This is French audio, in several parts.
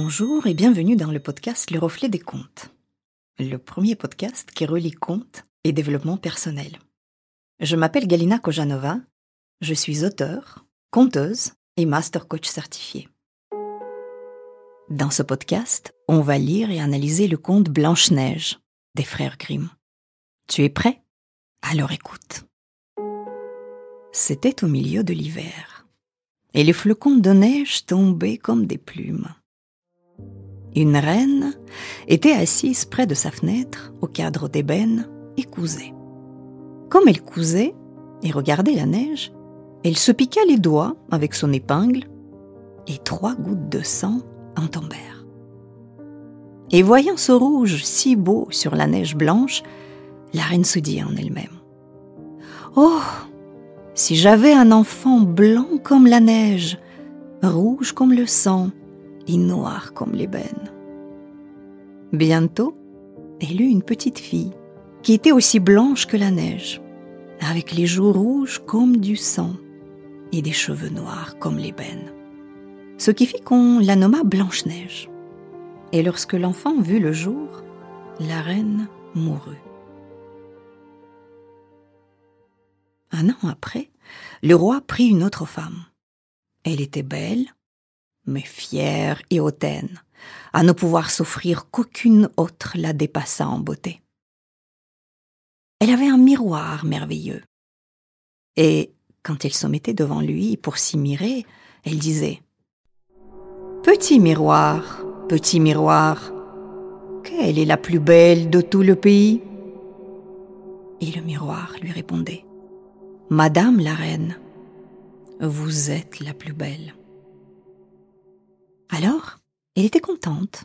Bonjour et bienvenue dans le podcast Le Reflet des Contes, le premier podcast qui relie contes et développement personnel. Je m'appelle Galina Kojanova, je suis auteure, conteuse et master coach certifié. Dans ce podcast, on va lire et analyser le conte Blanche-Neige des frères Grimm. Tu es prêt? Alors écoute. C'était au milieu de l'hiver, et les flocons de neige tombaient comme des plumes. Une reine était assise près de sa fenêtre, au cadre d'ébène, et cousait. Comme elle cousait et regardait la neige, elle se piqua les doigts avec son épingle, et trois gouttes de sang en tombèrent. Et voyant ce rouge si beau sur la neige blanche, la reine se dit en elle-même Oh Si j'avais un enfant blanc comme la neige, rouge comme le sang, noire comme l'ébène. Bientôt, elle eut une petite fille qui était aussi blanche que la neige, avec les joues rouges comme du sang et des cheveux noirs comme l'ébène. Ce qui fit qu'on la nomma Blanche-Neige. Et lorsque l'enfant vut le jour, la reine mourut. Un an après, le roi prit une autre femme. Elle était belle, mais fière et hautaine, à ne pouvoir s'offrir qu'aucune autre la dépassât en beauté. Elle avait un miroir merveilleux. Et quand il se mettait devant lui pour s'y mirer, elle disait Petit miroir, petit miroir, quelle est la plus belle de tout le pays? Et le miroir lui répondait Madame la reine, vous êtes la plus belle. Alors, elle était contente,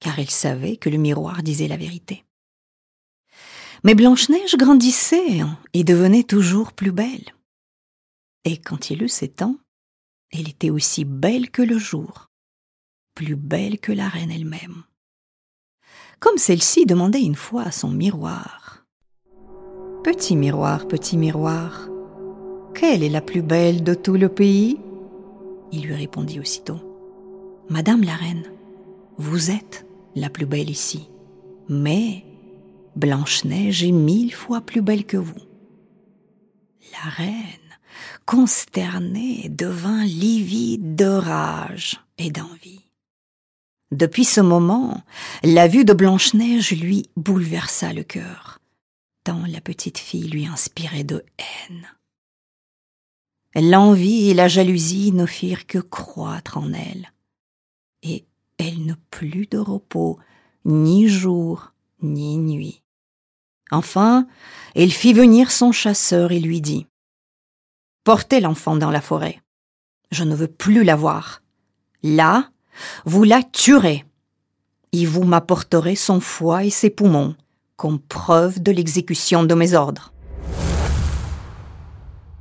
car elle savait que le miroir disait la vérité. Mais Blanche-Neige grandissait et devenait toujours plus belle. Et quand il eut sept ans, elle était aussi belle que le jour, plus belle que la reine elle-même. Comme celle-ci demandait une fois à son miroir. Petit miroir, petit miroir, quelle est la plus belle de tout le pays? Il lui répondit aussitôt. Madame la reine, vous êtes la plus belle ici, mais Blanche-Neige est mille fois plus belle que vous. La reine, consternée, devint livide de rage et d'envie. Depuis ce moment, la vue de Blanche-Neige lui bouleversa le cœur, tant la petite fille lui inspirait de haine. L'envie et la jalousie ne firent que croître en elle et elle ne plus de repos, ni jour, ni nuit. Enfin, elle fit venir son chasseur et lui dit Portez l'enfant dans la forêt. Je ne veux plus la voir. Là, vous la tuerez. Et vous m'apporterez son foie et ses poumons, comme preuve de l'exécution de mes ordres.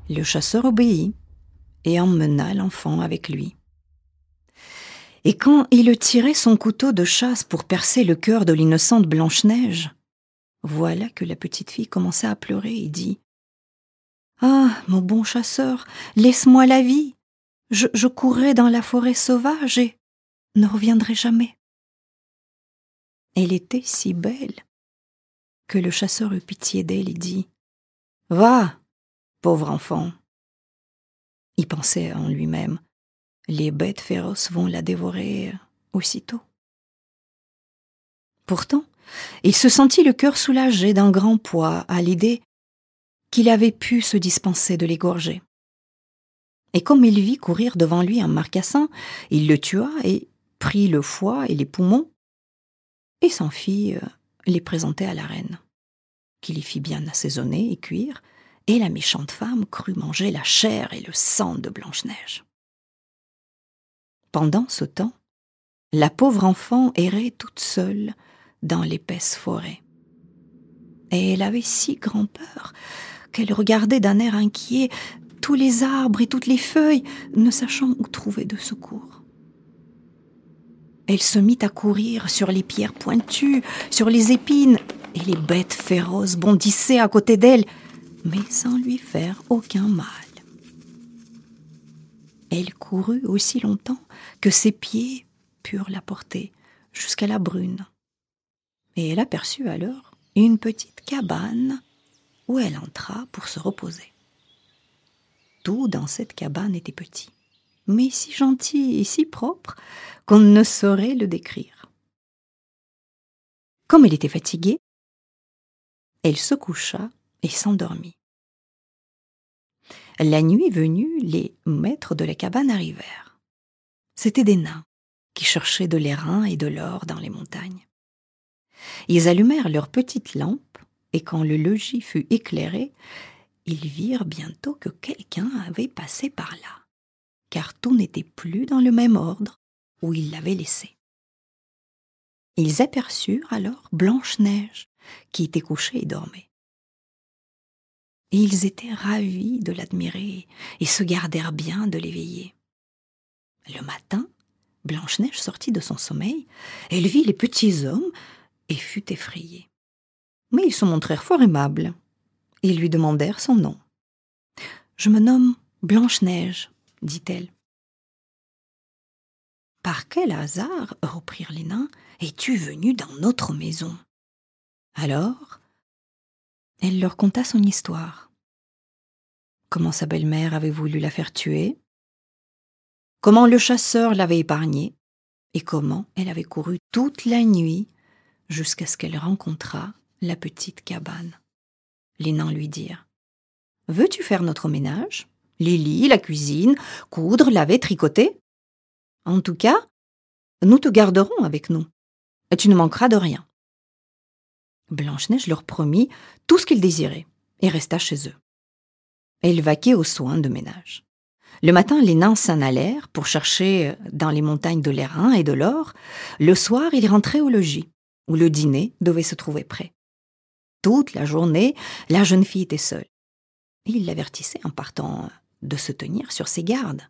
Le chasseur obéit et emmena l'enfant avec lui. Et quand il tirait son couteau de chasse pour percer le cœur de l'innocente Blanche-Neige, voilà que la petite fille commença à pleurer et dit Ah, mon bon chasseur, laisse-moi la vie. Je, courrai dans la forêt sauvage et ne reviendrai jamais. Elle était si belle que le chasseur eut pitié d'elle et dit Va, pauvre enfant. Il pensait en lui-même les bêtes féroces vont la dévorer aussitôt. Pourtant, il se sentit le cœur soulagé d'un grand poids à l'idée qu'il avait pu se dispenser de l'égorger. Et comme il vit courir devant lui un marcassin, il le tua et prit le foie et les poumons et s'en fit euh, les présenter à la reine, qui les fit bien assaisonner et cuire, et la méchante femme crut manger la chair et le sang de Blanche-Neige. Pendant ce temps, la pauvre enfant errait toute seule dans l'épaisse forêt. Et elle avait si grand peur qu'elle regardait d'un air inquiet tous les arbres et toutes les feuilles, ne sachant où trouver de secours. Elle se mit à courir sur les pierres pointues, sur les épines, et les bêtes féroces bondissaient à côté d'elle, mais sans lui faire aucun mal. Elle courut aussi longtemps que ses pieds purent la porter jusqu'à la brune. Et elle aperçut alors une petite cabane où elle entra pour se reposer. Tout dans cette cabane était petit, mais si gentil et si propre qu'on ne saurait le décrire. Comme elle était fatiguée, elle se coucha et s'endormit. La nuit venue, les maîtres de la cabane arrivèrent. C'étaient des nains qui cherchaient de l'airain et de l'or dans les montagnes. Ils allumèrent leurs petites lampes, et quand le logis fut éclairé, ils virent bientôt que quelqu'un avait passé par là, car tout n'était plus dans le même ordre où ils l'avaient laissé. Ils aperçurent alors Blanche-Neige, qui était couchée et dormait et ils étaient ravis de l'admirer et se gardèrent bien de l'éveiller. Le matin, Blanche-Neige sortit de son sommeil, elle vit les petits hommes et fut effrayée. Mais ils se montrèrent fort aimables et lui demandèrent son nom. Je me nomme Blanche-Neige, dit-elle. Par quel hasard, reprirent les nains, es-tu venue dans notre maison? Alors, elle leur conta son histoire. Comment sa belle-mère avait voulu la faire tuer, comment le chasseur l'avait épargnée, et comment elle avait couru toute la nuit jusqu'à ce qu'elle rencontrât la petite cabane. Les nains lui dirent Veux-tu faire notre ménage? Les lits, la cuisine, coudre, laver, tricoter? En tout cas, nous te garderons avec nous, et tu ne manqueras de rien. Blanche-Neige leur promit tout ce qu'ils désiraient et resta chez eux. Elle vaquait aux soins de ménage. Le matin, les nains s'en allèrent pour chercher dans les montagnes de l'airain et de l'or. Le soir, ils rentraient au logis, où le dîner devait se trouver prêt. Toute la journée, la jeune fille était seule. Et il l'avertissait en partant de se tenir sur ses gardes.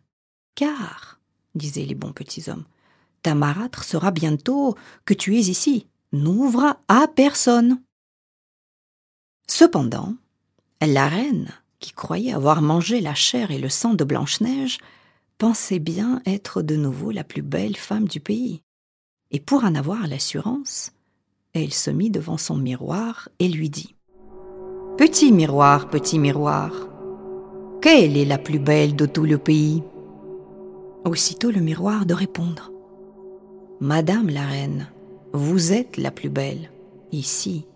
Car, disaient les bons petits hommes, ta marâtre sera bientôt que tu es ici, n'ouvre à personne. Cependant, la reine, croyait avoir mangé la chair et le sang de Blanche-Neige, pensait bien être de nouveau la plus belle femme du pays. Et pour en avoir l'assurance, elle se mit devant son miroir et lui dit Petit miroir, petit miroir, quelle est la plus belle de tout le pays? Aussitôt le miroir de répondre Madame la reine, vous êtes la plus belle, ici,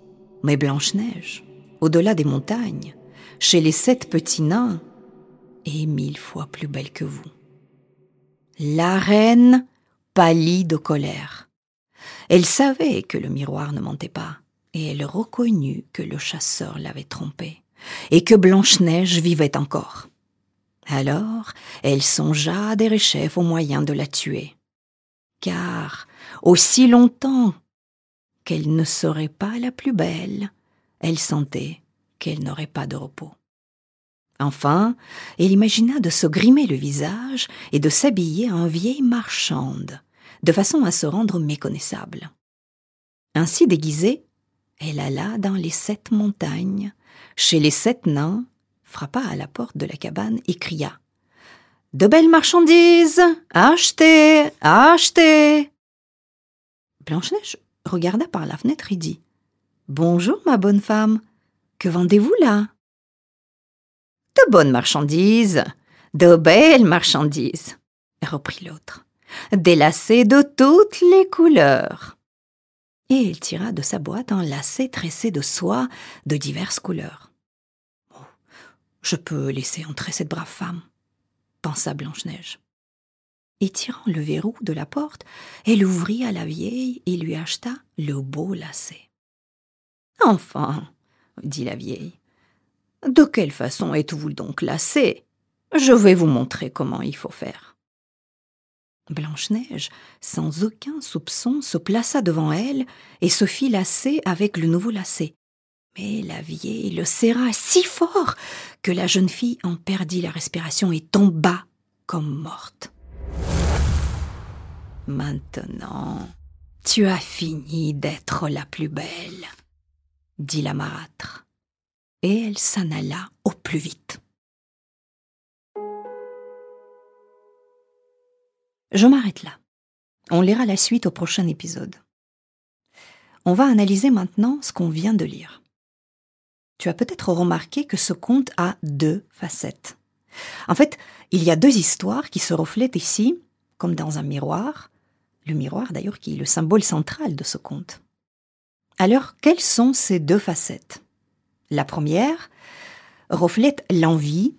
mais Blanche-Neige, au-delà des montagnes, chez les sept petits nains, est mille fois plus belle que vous. La reine pâlit de colère. Elle savait que le miroir ne mentait pas, et elle reconnut que le chasseur l'avait trompée, et que Blanche-Neige vivait encore. Alors, elle songea à Derechef au moyen de la tuer. Car aussi longtemps qu'elle ne serait pas la plus belle, elle sentait qu'elle n'aurait pas de repos. Enfin, elle imagina de se grimer le visage et de s'habiller en vieille marchande, de façon à se rendre méconnaissable. Ainsi déguisée, elle alla dans les sept montagnes, chez les sept nains, frappa à la porte de la cabane et cria De belles marchandises Achetez Achetez Blanche-Neige regarda par la fenêtre et dit Bonjour, ma bonne femme. Que vendez-vous là? De bonnes marchandises, de belles marchandises, reprit l'autre, des lacets de toutes les couleurs. Et il tira de sa boîte un lacet tressé de soie de diverses couleurs. Oh, je peux laisser entrer cette brave femme, pensa Blanche-Neige et tirant le verrou de la porte, elle ouvrit à la vieille et lui acheta le beau lacet. Enfin, dit la vieille, de quelle façon êtes-vous donc lacé Je vais vous montrer comment il faut faire. Blanche-Neige, sans aucun soupçon, se plaça devant elle et se fit lasser avec le nouveau lacet. Mais la vieille le serra si fort que la jeune fille en perdit la respiration et tomba comme morte. Maintenant, tu as fini d'être la plus belle, dit la marâtre, et elle s'en alla au plus vite. Je m'arrête là. On lira la suite au prochain épisode. On va analyser maintenant ce qu'on vient de lire. Tu as peut-être remarqué que ce conte a deux facettes. En fait, il y a deux histoires qui se reflètent ici, comme dans un miroir, le miroir d'ailleurs qui est le symbole central de ce conte. Alors, quelles sont ces deux facettes? La première reflète l'envie,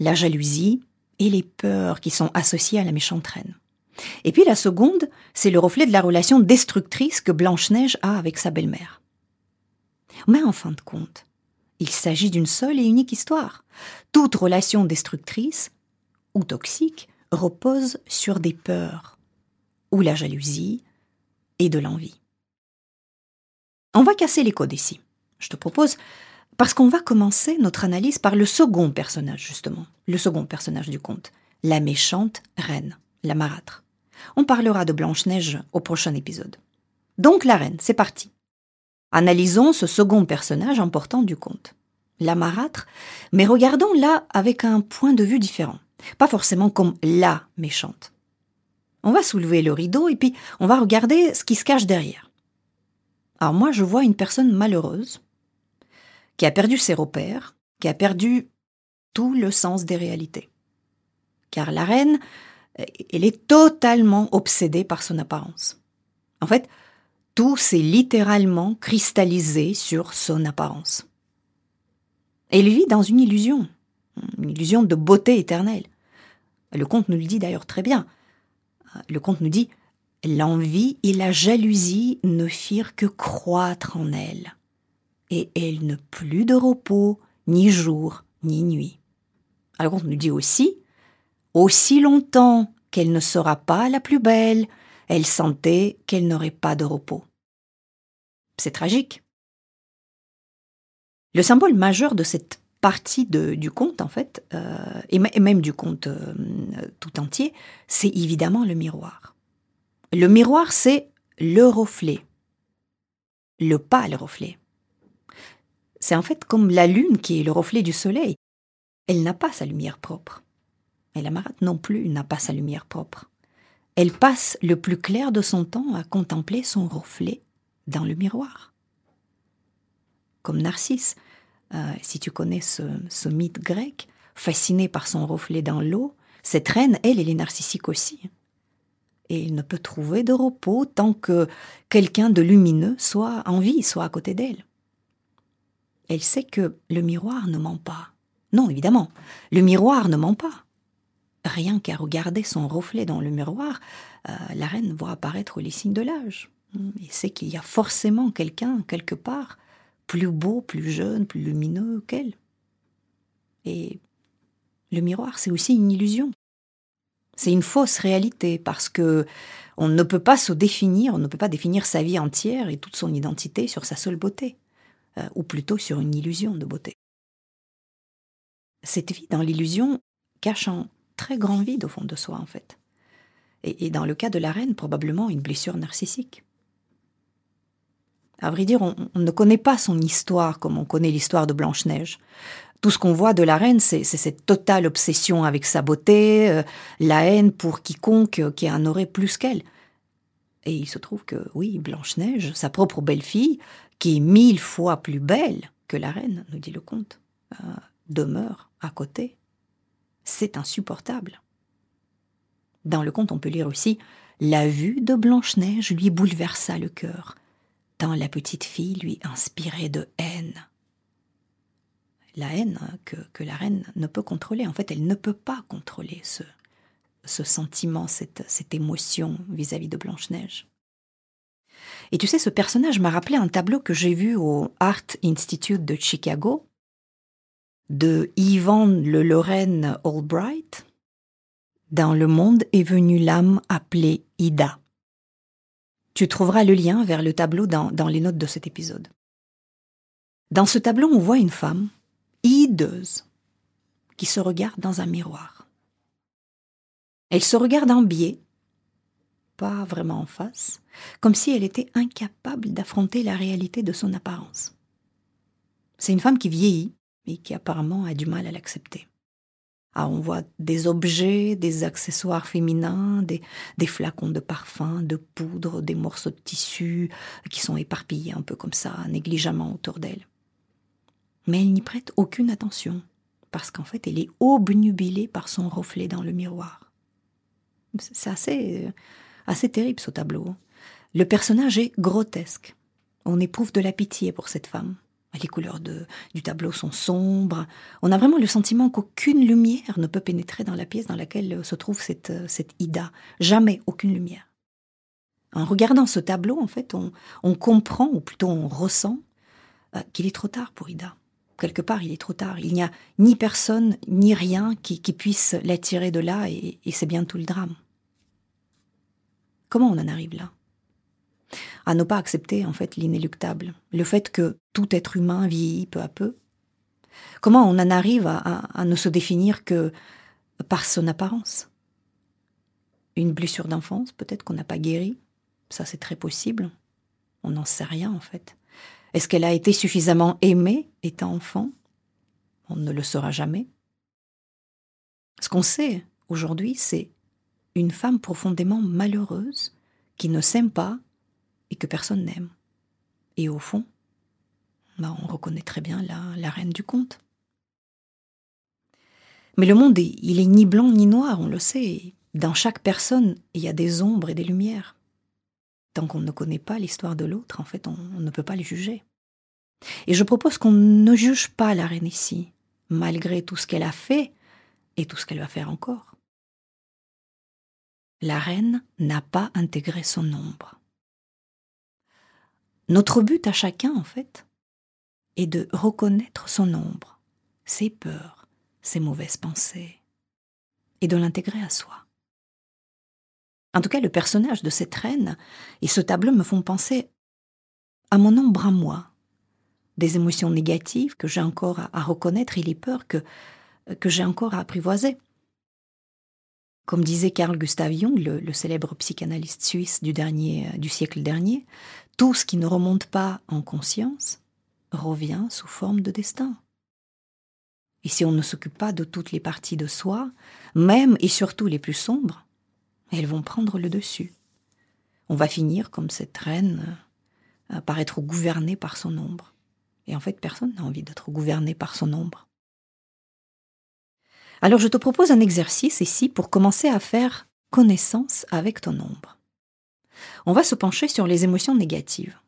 la jalousie et les peurs qui sont associées à la méchante reine. Et puis la seconde, c'est le reflet de la relation destructrice que Blanche-Neige a avec sa belle-mère. Mais en fin de compte, il s'agit d'une seule et unique histoire. Toute relation destructrice ou toxique repose sur des peurs, ou la jalousie et de l'envie. On va casser les codes ici. Je te propose, parce qu'on va commencer notre analyse par le second personnage, justement, le second personnage du conte, la méchante reine, la marâtre. On parlera de Blanche-Neige au prochain épisode. Donc la reine, c'est parti. Analysons ce second personnage important du conte, la marâtre, mais regardons-la avec un point de vue différent, pas forcément comme la méchante. On va soulever le rideau et puis on va regarder ce qui se cache derrière. Alors moi, je vois une personne malheureuse qui a perdu ses repères, qui a perdu tout le sens des réalités. Car la reine, elle est totalement obsédée par son apparence. En fait, tout s'est littéralement cristallisé sur son apparence. Elle vit dans une illusion, une illusion de beauté éternelle. Le conte nous le dit d'ailleurs très bien. Le conte nous dit L'envie et la jalousie ne firent que croître en elle, et elle ne plus de repos, ni jour, ni nuit. Alors conte nous dit aussi aussi longtemps qu'elle ne sera pas la plus belle, elle sentait qu'elle n'aurait pas de repos. C'est tragique. Le symbole majeur de cette partie du conte, en fait, euh, et, même du conte euh, tout entier, c'est évidemment le miroir. Le miroir, c'est le reflet, le pâle reflet. C'est en fait comme la lune qui est le reflet du soleil. Elle n'a pas sa lumière propre. Mais la marâtre non plus n'a pas sa lumière propre. Elle passe le plus clair de son temps à contempler son reflet dans le miroir. Comme Narcisse, euh, si tu connais ce, mythe grec, fasciné par son reflet dans l'eau, cette reine, elle, elle est narcissique aussi. Et il ne peut trouver de repos tant que quelqu'un de lumineux soit en vie, soit à côté d'elle. Elle sait que le miroir ne ment pas. Non, évidemment, le miroir ne ment pas. Rien qu'à regarder son reflet dans le miroir, euh, la reine voit apparaître les signes de l'âge. Et sait qu'il y a forcément quelqu'un, quelque part, plus beau, plus jeune, plus lumineux qu'elle. Et le miroir, c'est aussi une illusion. C'est une fausse réalité parce que on ne peut pas se définir, on ne peut pas définir sa vie entière et toute son identité sur sa seule beauté, euh, ou plutôt sur une illusion de beauté. Cette vie dans l'illusion cache en très grand vide au fond de soi, en fait. Et, dans le cas de la reine, probablement une blessure narcissique. À vrai dire, on, ne connaît pas son histoire comme on connaît l'histoire de Blanche-Neige. Tout ce qu'on voit de la reine, c'est cette totale obsession avec sa beauté, euh, la haine pour quiconque qui en aurait plus qu'elle. Et il se trouve que, oui, Blanche-Neige, sa propre belle-fille, qui est mille fois plus belle que la reine, nous dit le comte, euh, demeure à côté c'est insupportable. Dans le conte, on peut lire aussi La vue de Blanche-Neige lui bouleversa le cœur, tant la petite fille lui inspirait de haine. La haine que, la reine ne peut contrôler. En fait, elle ne peut pas contrôler ce, sentiment, cette, émotion vis-à-vis de Blanche-Neige. Et tu sais, ce personnage m'a rappelé un tableau que j'ai vu au Art Institute de Chicago, de Yvan Le Lorraine Albright, Dans le monde est venue l'âme appelée Ida. Tu trouveras le lien vers le tableau dans les notes de cet épisode. Dans ce tableau, on voit une femme, hideuse, qui se regarde dans un miroir. Elle se regarde en biais, pas vraiment en face, comme si elle était incapable d'affronter la réalité de son apparence. C'est une femme qui vieillit, mais qui apparemment a du mal à l'accepter. Ah, on voit des objets, des accessoires féminins, des, des, flacons de parfum, de poudre, des morceaux de tissu qui sont éparpillés un peu comme ça, négligemment autour d'elle. Mais elle n'y prête aucune attention, parce qu'en fait, elle est obnubilée par son reflet dans le miroir. C'est assez, assez terrible ce tableau. Le personnage est grotesque. On éprouve de la pitié pour cette femme. Les couleurs de, du tableau sont sombres. On a vraiment le sentiment qu'aucune lumière ne peut pénétrer dans la pièce dans laquelle se trouve cette, cette Ida. Jamais aucune lumière. En regardant ce tableau, en fait, on, on comprend, ou plutôt on ressent, euh, qu'il est trop tard pour Ida. Quelque part, il est trop tard. Il n'y a ni personne, ni rien qui, qui puisse l'attirer de là, et, c'est bien tout le drame. Comment on en arrive là? À ne pas accepter en fait l'inéluctable, le fait que tout être humain vieillit peu à peu. Comment on en arrive à, ne se définir que par son apparence? Une blessure d'enfance, peut-être qu'on n'a pas guéri, ça c'est très possible. On n'en sait rien en fait. Est-ce qu'elle a été suffisamment aimée? Étant enfant On ne le saura jamais. Ce qu'on sait aujourd'hui, c'est une femme profondément malheureuse qui ne s'aime pas et que personne n'aime. Et au fond, bah, on reconnaît très bien la, reine du conte. Mais le monde, il est ni blanc ni noir, on le sait. Dans chaque personne, il y a des ombres et des lumières. Tant qu'on ne connaît pas l'histoire de l'autre, en fait, on, ne peut pas le juger. Et je propose qu'on ne juge pas la reine ici, malgré tout ce qu'elle a fait et tout ce qu'elle va faire encore. La reine n'a pas intégré son ombre. Notre but à chacun, en fait, est de reconnaître son ombre, ses peurs, ses mauvaises pensées, et de l'intégrer à soi. En tout cas, le personnage de cette reine et ce tableau me font penser à mon ombre à moi, des émotions négatives que j'ai encore à, reconnaître et les peurs que, que j'ai encore à apprivoiser. Comme disait Carl Gustav Jung, le, célèbre psychanalyste suisse du, dernier, du siècle dernier, tout ce qui ne remonte pas en conscience revient sous forme de destin. Et si on ne s'occupe pas de toutes les parties de soi, même et surtout les plus sombres, elles vont prendre le dessus. On va finir comme cette reine euh, par être gouvernée par son ombre. Et en fait, personne n'a envie d'être gouverné par son ombre. Alors je te propose un exercice ici pour commencer à faire connaissance avec ton ombre. On va se pencher sur les émotions négatives,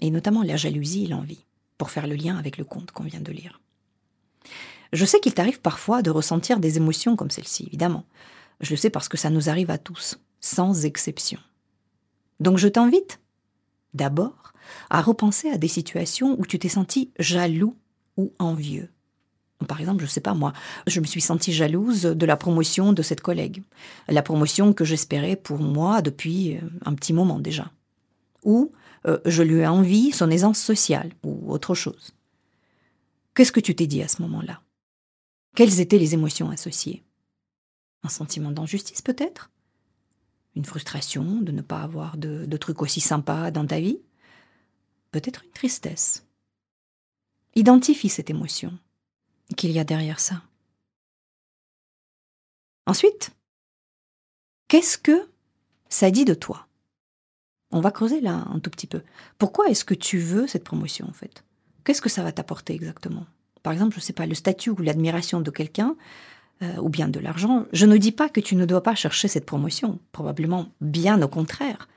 et notamment la jalousie et l'envie, pour faire le lien avec le conte qu'on vient de lire. Je sais qu'il t'arrive parfois de ressentir des émotions comme celle-ci, évidemment. Je le sais parce que ça nous arrive à tous, sans exception. Donc je t'invite, d'abord, à repenser à des situations où tu t'es senti jaloux ou envieux. Par exemple, je ne sais pas moi, je me suis sentie jalouse de la promotion de cette collègue, la promotion que j'espérais pour moi depuis euh, un petit moment déjà. Ou euh, je lui ai envie son aisance sociale ou autre chose. Qu'est-ce que tu t'es dit à ce moment-là? Quelles étaient les émotions associées? Un sentiment d'injustice peut-être? Une frustration de ne pas avoir de, trucs aussi sympas dans ta vie Peut-être une tristesse. Identifie cette émotion qu'il y a derrière ça. Ensuite, qu'est-ce que ça dit de toi? On va creuser là un tout petit peu. Pourquoi est-ce que tu veux cette promotion en fait? Qu'est-ce que ça va t'apporter exactement? Par exemple, je ne sais pas, le statut ou l'admiration de quelqu'un, euh, ou bien de l'argent. Je ne dis pas que tu ne dois pas chercher cette promotion, probablement bien au contraire.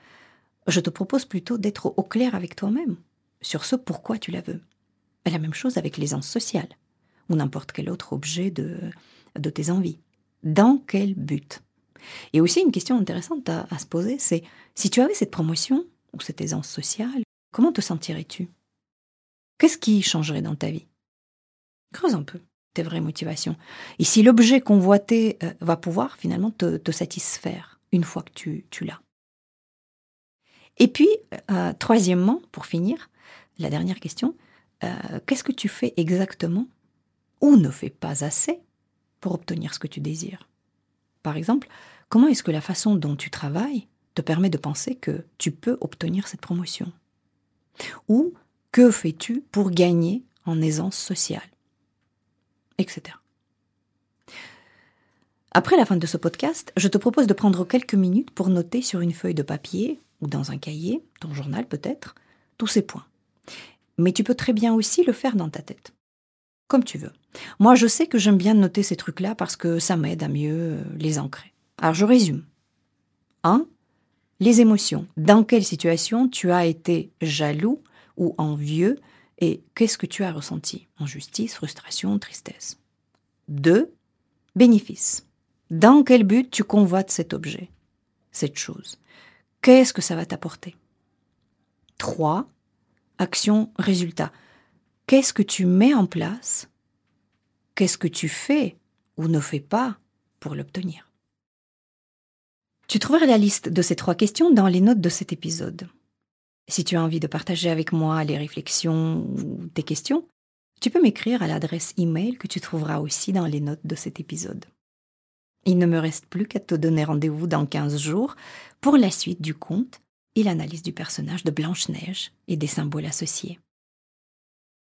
Je te propose plutôt d'être au clair avec toi-même sur ce pourquoi tu la veux. la même chose avec l'aisance sociale ou n'importe quel autre objet de, de tes envies. Dans quel but? Et aussi une question intéressante à, à se poser, c'est si tu avais cette promotion ou cette aisance sociale, comment te sentirais-tu? Qu'est-ce qui changerait dans ta vie? Creuse un peu tes vraies motivations. Et si l'objet convoité euh, va pouvoir finalement te, satisfaire une fois que tu, tu l'as. Et puis, euh, troisièmement, pour finir, la dernière question, euh, qu'est-ce que tu fais exactement ou ne fais pas assez pour obtenir ce que tu désires? Par exemple, comment est-ce que la façon dont tu travailles te permet de penser que tu peux obtenir cette promotion? Ou que fais-tu pour gagner en aisance sociale? Etc. Après la fin de ce podcast, je te propose de prendre quelques minutes pour noter sur une feuille de papier ou dans un cahier, ton journal peut-être, tous ces points. Mais tu peux très bien aussi le faire dans ta tête. Comme tu veux. Moi, je sais que j'aime bien noter ces trucs-là parce que ça m'aide à mieux les ancrer. Alors, je résume. 1. Les émotions. Dans quelle situation tu as été jaloux ou envieux et qu'est-ce que tu as ressenti Injustice, frustration, tristesse? 2. Bénéfice. Dans quel but tu convoites cet objet, cette chose? Qu'est-ce que ça va t'apporter? 3. Action, résultat. Qu'est-ce que tu mets en place? Qu'est-ce que tu fais ou ne fais pas pour l'obtenir? Tu trouveras la liste de ces trois questions dans les notes de cet épisode. Si tu as envie de partager avec moi les réflexions ou tes questions, tu peux m'écrire à l'adresse email que tu trouveras aussi dans les notes de cet épisode. Il ne me reste plus qu'à te donner rendez-vous dans 15 jours pour la suite du conte et l'analyse du personnage de Blanche-Neige et des symboles associés.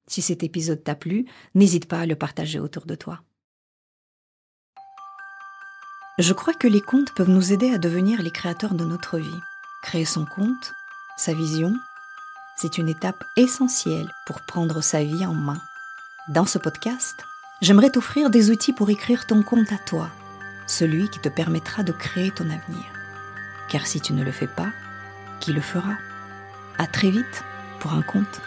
Si cet épisode t'a plu, n'hésite pas à le partager autour de toi. Je crois que les contes peuvent nous aider à devenir les créateurs de notre vie. Créer son conte, sa vision, c'est une étape essentielle pour prendre sa vie en main. Dans ce podcast, j'aimerais t'offrir des outils pour écrire ton conte à toi celui qui te permettra de créer ton avenir. Car si tu ne le fais pas, qui le fera? À très vite pour un conte.